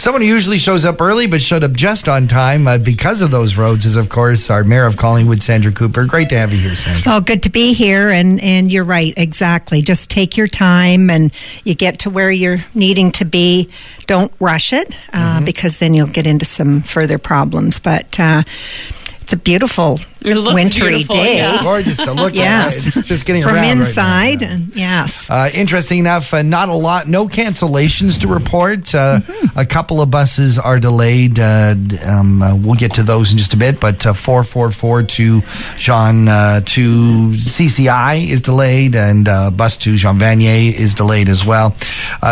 Someone who usually shows up early but showed up just on time uh, because of those roads is, of course, our Mayor of Collingwood, Sandra Cooper. Great to have you here, Sandra. Oh, good to be here. And, and you're right, exactly. Just take your time and you get to where you're needing to be. Don't rush it uh, mm-hmm. because then you'll get into some further problems. But uh, it's a beautiful wintry beautiful, day. Yeah. Gorgeous to look yes. at. It's just getting from inside. Right and yes. Uh, interesting enough, uh, not a lot, no cancellations to report. Uh, mm-hmm. A couple of buses are delayed. Uh, um, uh, we'll get to those in just a bit. But uh, four four four to Jean to CCI is delayed, and bus to Jean Vanier is delayed as well.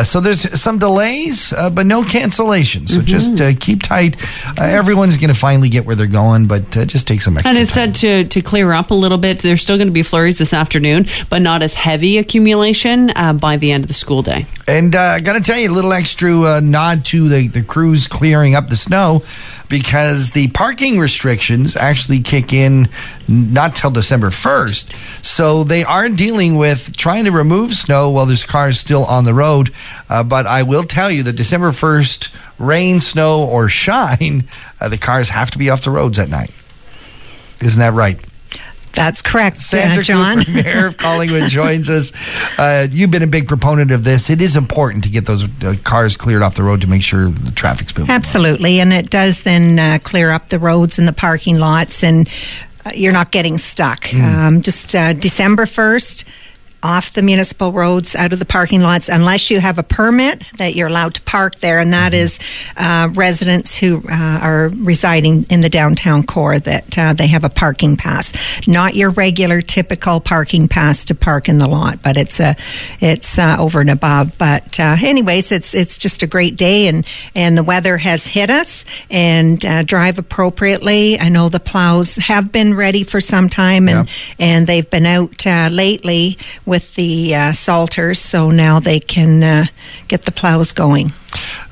so there's some delays, but no cancellations. So mm-hmm. just keep tight. everyone's going to finally get where they're going, but just take some extra. And it's said to, to clear up a little bit. There's still going to be flurries this afternoon, but not as heavy accumulation uh, by the end of the school day. And uh, I got to tell you, a little extra uh, nod to the, the crews clearing up the snow because the parking restrictions actually kick in not till December 1st. So they are dealing with trying to remove snow while there's cars still on the road. Uh, but I will tell you that December 1st, rain, snow, or shine, uh, the cars have to be off the roads at night. Isn't that right? That's correct, Sandra John. Cooper, Mayor of Collingwood, joins us. Uh, you've been a big proponent of this. It is important to get those uh, cars cleared off the road to make sure the traffic's moving. Absolutely, and it does then uh, clear up the roads and the parking lots, and uh, you're not getting stuck. Mm. Um, just uh, December first off the municipal roads, out of the parking lots, unless you have a permit that you're allowed to park there, and that mm-hmm. uh, residents who uh, are residing in the downtown core that uh, they have a parking pass, not your regular typical parking pass to park in the lot, but it's a it's uh, over and above. But uh, anyways, it's it's just a great day, and and the weather has hit us, and uh, drive appropriately. I know the plows have been ready for some time, and and they've been out lately with the uh, salters, so now they can uh, get the plows going.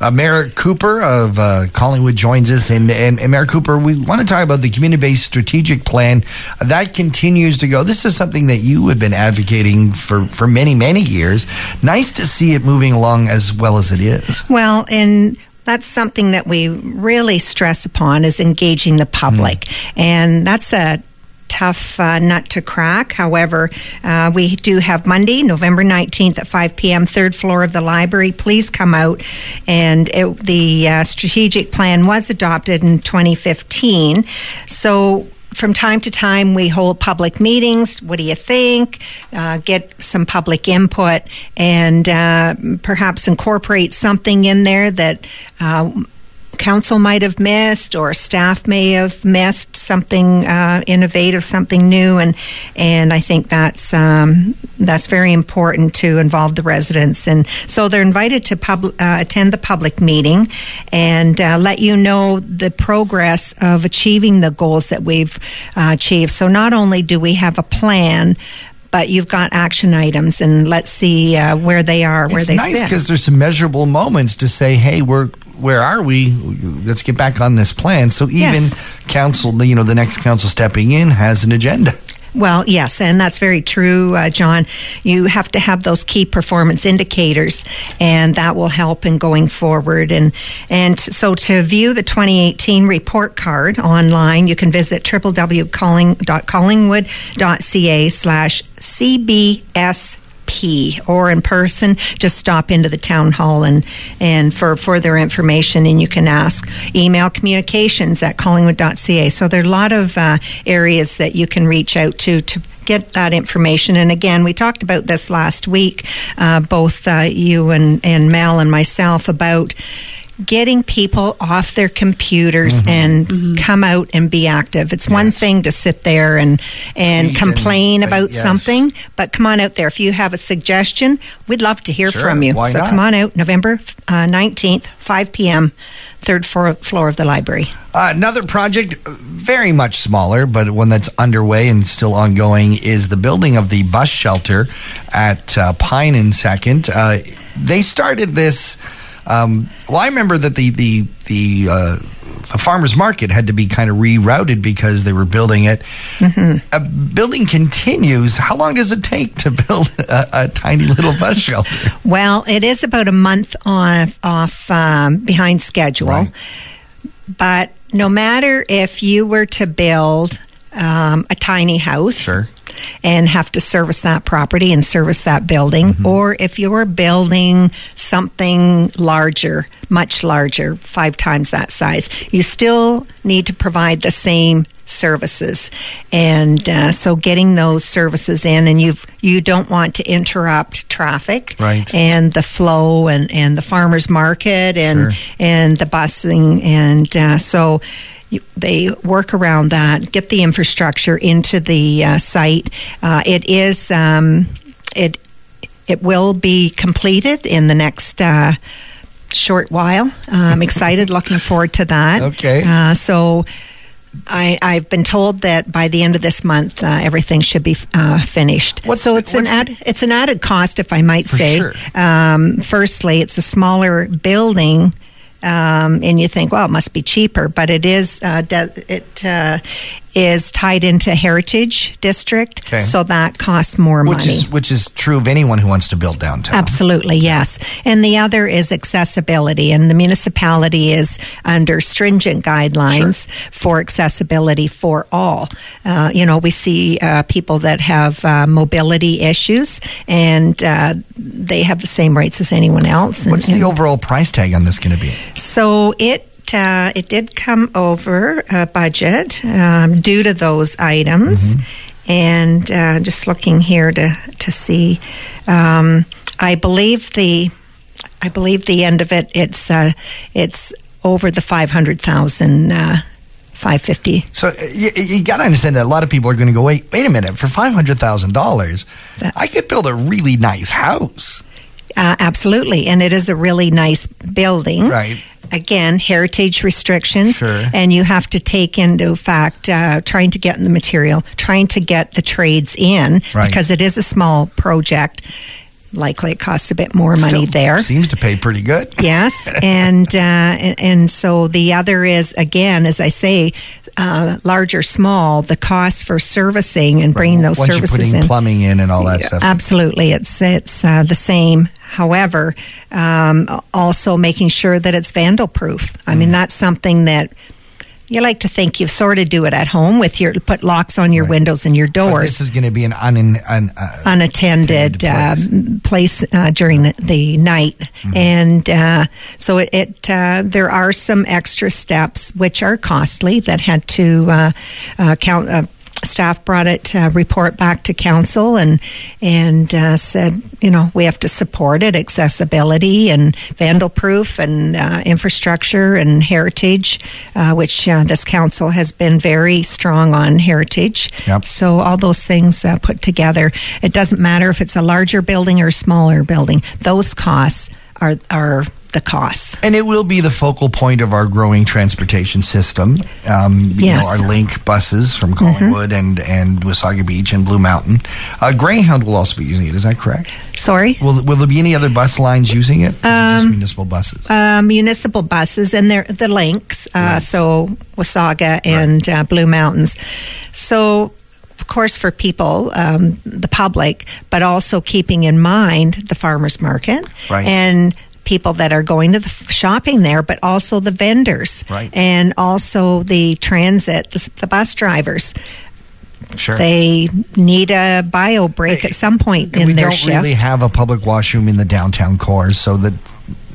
Uh, Mayor Cooper of uh, Collingwood joins us. And, and, and, Mayor Cooper, we want to talk about the community based strategic plan. that continues to go. This is something that you have been advocating for, for many, many years. Nice to see it moving along as well as it is. Well, and that's something that we really stress upon is engaging the public. Mm. And that's a tough uh, nut to crack. However, uh, we do have Monday, November 19th at 5 p.m., third floor of the library. Please come out. And it, the uh, strategic plan was adopted in 2015. So from time to time, we hold public meetings. What do you think? Uh, get some public input and uh, perhaps incorporate something in there that uh, council might have missed or staff may have missed something uh, innovative, something new, and and I think that's um, that's very important to involve the residents. And so they're invited to pub- uh, attend the public meeting and uh, let you know the progress of achieving the goals that we've uh, achieved. So not only do we have a plan, but you've got action items, and let's see uh, where they are, where it's they nice because there's some measurable moments to say, "Hey, we're where are we? Let's get back on this plan." So even yes. council, you know, the next council stepping in has an agenda. Well, yes, and that's very true, uh, John. You have to have those key performance indicators, and that will help in going forward. And and so to view the 2018 report card online, you can visit www.collingwood.ca slash CBS P or in person, just stop into the town hall and, and for further information. And you can ask email communications at collingwood.ca. So there are a lot of uh, areas that you can reach out to to get that information. And again, we talked about this last week, uh, both uh, you and, and Mel and myself, about getting people off their computers mm-hmm. and mm-hmm. come out and be active. It's yes. one thing to sit there and and Tweet complain and, about yes. something, but come on out there. If you have a suggestion, we'd love to hear sure. from you. So not? come on out, November uh, nineteenth, five p.m., third floor, floor of the library. Uh, another project, very much smaller, but one that's underway and still ongoing, is the building of the bus shelter at uh, Pine and Second. Uh, they started this um, well, I remember that the the the uh, a farmer's market had to be kind of rerouted because they were building it. A building continues. How long does it take to build a, a tiny little bus shelter? Well, it is about a month off, off um, behind schedule. Right. But no matter if you were to build um, a tiny house Sure. and have to service that property and service that building, Mm-hmm. or if you're building something larger, much larger, five times that size, you still need to provide the same services. And uh, so getting those services in, and you've, you don't want to interrupt traffic Right. and the flow and, and the farmers market and Sure. and the busing and uh, so you, they work around that get the infrastructure into the uh, site uh, it is um, it it will be completed in the next uh, short while i'm excited looking forward to that Okay. uh, so I, I've been told that by the end of this month, uh, everything should be uh, finished. What's so the- it's an what's add, it's an added cost, if I might say. sure. Um, firstly, it's a smaller building, um, and you think, well, it must be cheaper, but it is. Uh, de- it uh, is tied into heritage district, Okay. so that costs more Which money. is which is true of anyone who wants to build downtown. Absolutely, yes. And the other is accessibility, and the municipality is under stringent guidelines for accessibility for all. Uh, you know, we see uh, people that have uh, mobility issues, and uh, they have the same rights as anyone else. And- What's the and- overall price tag on this going to be? so it uh, it did come over uh, budget um, due to those items, and uh, just looking here to to see, um, I believe the I believe the end of it it's uh, it's over the five hundred thousand. Uh, 550 So you, you got to understand that a lot of people are going to go, wait, wait a minute, for five hundred thousand dollars, I could build a really nice house. Uh, absolutely, and it is a really nice building. Right. Again, heritage restrictions, Sure. and you have to take into fact uh, trying to get the material, trying to get the trades in, Right. because it is a small project. Likely, it costs a bit more money Still there. seems to pay pretty good. Yes, and, uh, and and so the other is again, as I say, uh, large or small, the cost for servicing and bringing those Once services you're putting in. plumbing in and all that stuff. Absolutely, it's it's uh, the same. However, um, also making sure that it's vandal proof. I Mm. mean, that's something that you like to think you sort of do it at home with your put locks on your Right. windows and your But doors. this is going to be an, un, an uh, unattended Unattended uh, place uh, during the, the night, Mm-hmm. and uh, so it, it uh, there are some extra steps which are costly that had to uh, uh, count. Staff brought it uh, report back to council and and uh, said, you know, we have to support it, accessibility and vandal proof and uh, infrastructure and heritage, uh, which uh, this council has been very strong on heritage. Yep. So all those things uh, put together, it doesn't matter if it's a larger building or a smaller building. Those costs are are the costs. and it will be the focal point of our growing transportation system. Um, you Yes. know, our link buses from Collingwood and, and Wasaga Beach and Blue Mountain. Uh, Greyhound will also be using it. Is that correct? Sorry. Will, will there be any other bus lines using it? It just municipal buses? Uh, municipal buses and they're the links, uh, Links. so Wasaga and uh, Blue Mountains. So, of course, for people, um, the public, but also keeping in mind the farmers market Right. and people that are going to the shopping there, but also the vendors Right. and also the transit, the, the bus drivers. sure. They need a bio break at some point And in we don't really have a public washroom in the downtown core, so that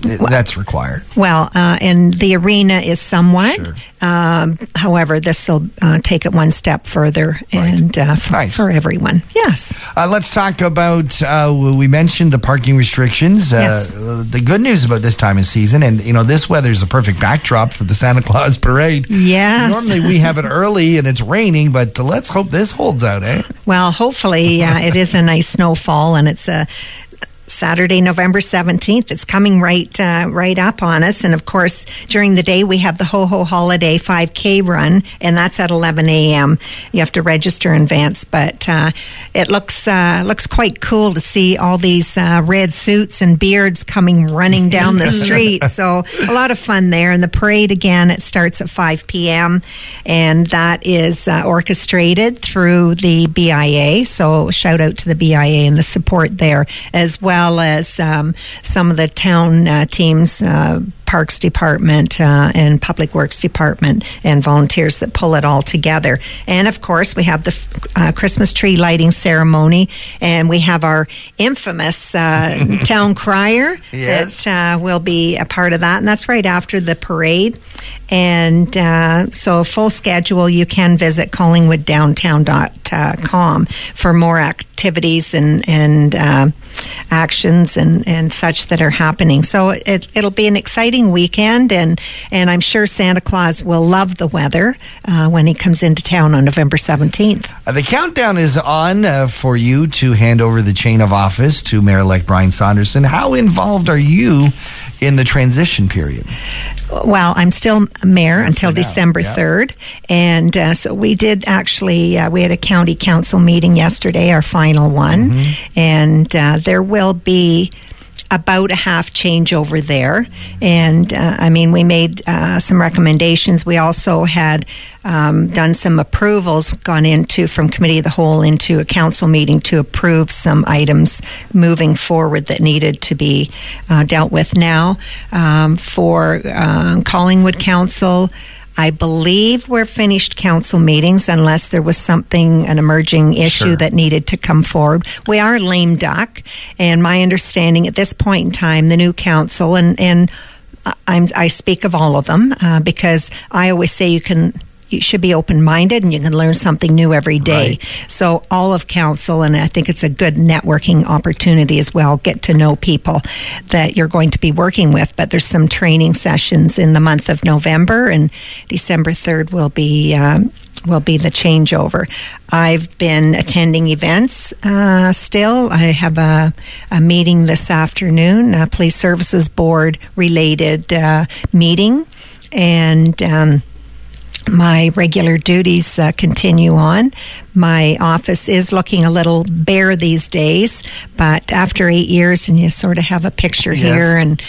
that's required. Well, uh, and the arena is somewhat. Sure. Um, however, this will uh, take it one step further Right. and uh, for, Nice. for everyone. Yes. Uh, let's talk about. Uh, we mentioned the parking restrictions. Uh, Yes. The good news about this time of season, and you know, this weather is a perfect backdrop for the Santa Claus parade. Yes. Normally we have it early and it's raining, but let's hope this holds out, eh? Well, hopefully uh, it is a nice snowfall and it's a Saturday, November 17th. It's coming right uh, right up on us. And of course, during the day, we have the Ho Ho Holiday 5K run, and that's at 11 a.m. You have to register in advance, but uh, it looks uh, looks quite cool to see all these uh, red suits and beards coming running down the street. So a lot of fun there. And the parade again, it starts at 5 p.m. and that is uh, orchestrated through the BIA. So shout out to the BIA and the support there, as well as um, some of the town uh, teams. Uh, Parks Department uh, and Public Works Department and volunteers that pull it all together. And of course, we have the uh, Christmas tree lighting ceremony, and we have our infamous uh, town crier Yes. that uh, will be a part of that. And that's right after the parade. And uh, so, full schedule, you can visit collingwooddowntown.com for more activities and, and uh, actions and, and such that are happening. So, it, it'll be an exciting weekend, and, and I'm sure Santa Claus will love the weather uh, when he comes into town on November 17th. Uh, the countdown is on uh, for you to hand over the chain of office to Mayor elect Brian Saunderson. How involved are you in the transition period? Well, I'm still mayor until December yeah. 3rd. And uh, so we did actually, uh, we had a county council meeting yesterday, our final one. Mm-hmm. And uh, there will be about a half change over there. And uh, I mean, we made uh, some recommendations. We also had um, done some approvals, gone into from committee of the whole into a council meeting to approve some items moving forward that needed to be uh, dealt with now. Um, for uh, Collingwood Council, I believe we're finished council meetings unless there was something, an emerging issue Sure. that needed to come forward. We are lame duck, and my understanding at this point in time, the new council, and, and I'm, I speak of all of them uh, because I always say you can. You should be open minded and you can learn something new every day. Right. So, all of council, and I think it's a good networking opportunity as well. Get to know people that you're going to be working with. But there's some training sessions in the month of November, and December 3rd will be. Um, will be the changeover. I've been attending events uh, still. I have a, a meeting this afternoon, a police services board related uh, meeting, and um, my regular duties uh, continue on. My office is looking a little bare these days, but after eight years, and you sort of have a picture Yes. here, and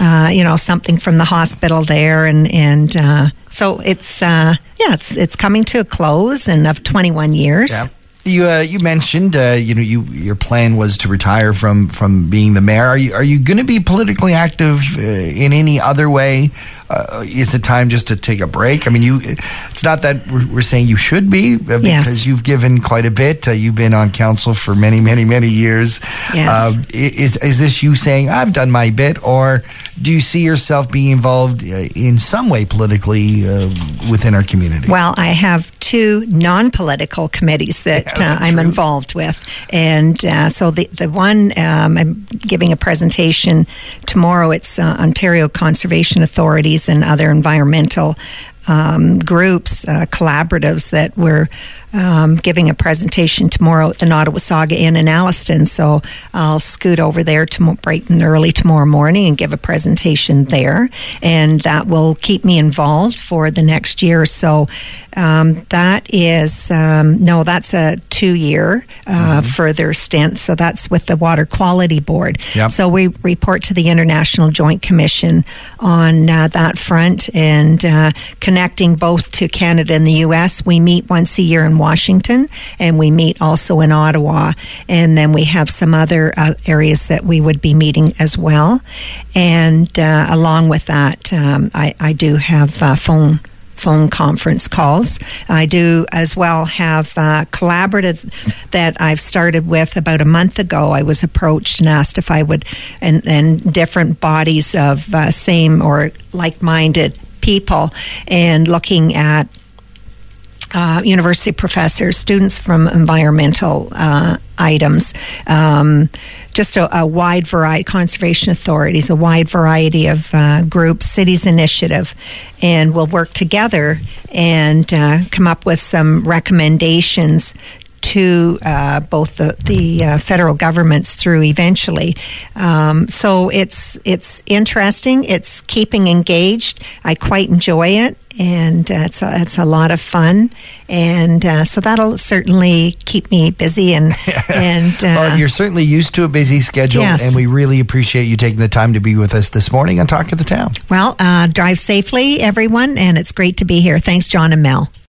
uh, you know something from the hospital there, and and uh, so it's uh, yeah, it's it's coming to a close, and of twenty one years. Yeah. You uh, you mentioned uh, you know you your plan was to retire from from being the mayor. Are you are you going to be politically active uh, in any other way? Uh, is it time just to take a break? I mean, you it's not that we're, we're saying you should be uh, because Yes. you've given quite a bit. Uh, you've been on council for many many many years. Yes. Uh, is is this you saying I've done my bit, or do you see yourself being involved uh, in some way politically uh, within our community? Well, I have two non-political committees that Uh, I'm involved with, and uh, so the the one um, I'm giving a presentation tomorrow. It's uh, Ontario Conservation Authorities and other environmental. Um, groups, uh, collaboratives that we're um, giving a presentation tomorrow at the Nottawasaga Inn in Alliston. So I'll scoot over there to bright and early tomorrow morning and give a presentation there, and that will keep me involved for the next year so. Um, that is um, no, that's a two-year uh, further stint. So that's with the Water Quality Board. Yep. So we report to the International Joint Commission on uh, that front and uh, connecting both to Canada and the U.S. We meet once a year in Washington, and we meet also in Ottawa, and then we have some other uh, areas that we would be meeting as well. And uh, along with that, um, I, I do have uh, phone phone conference calls. I do as well have uh, collaborative that I've started with about a month ago. I was approached and asked if I would, and, and different bodies of uh, same or like minded people, and looking at uh, university professors, students from environmental uh, items, um, just a, a wide variety, conservation authorities, a wide variety of uh, groups, cities initiative, and we'll work together and uh, come up with some recommendations to uh, both the the uh, federal governments through eventually. Um, so it's it's interesting. It's keeping engaged. I quite enjoy it and uh, it's a, it's a lot of fun, and uh, so that'll certainly keep me busy and and. Uh, well, you're certainly used to a busy schedule, Yes. and we really appreciate you taking the time to be with us this morning on Talk of the Town. well, uh, drive safely, everyone, and it's great to be here. Thanks, John and Mel.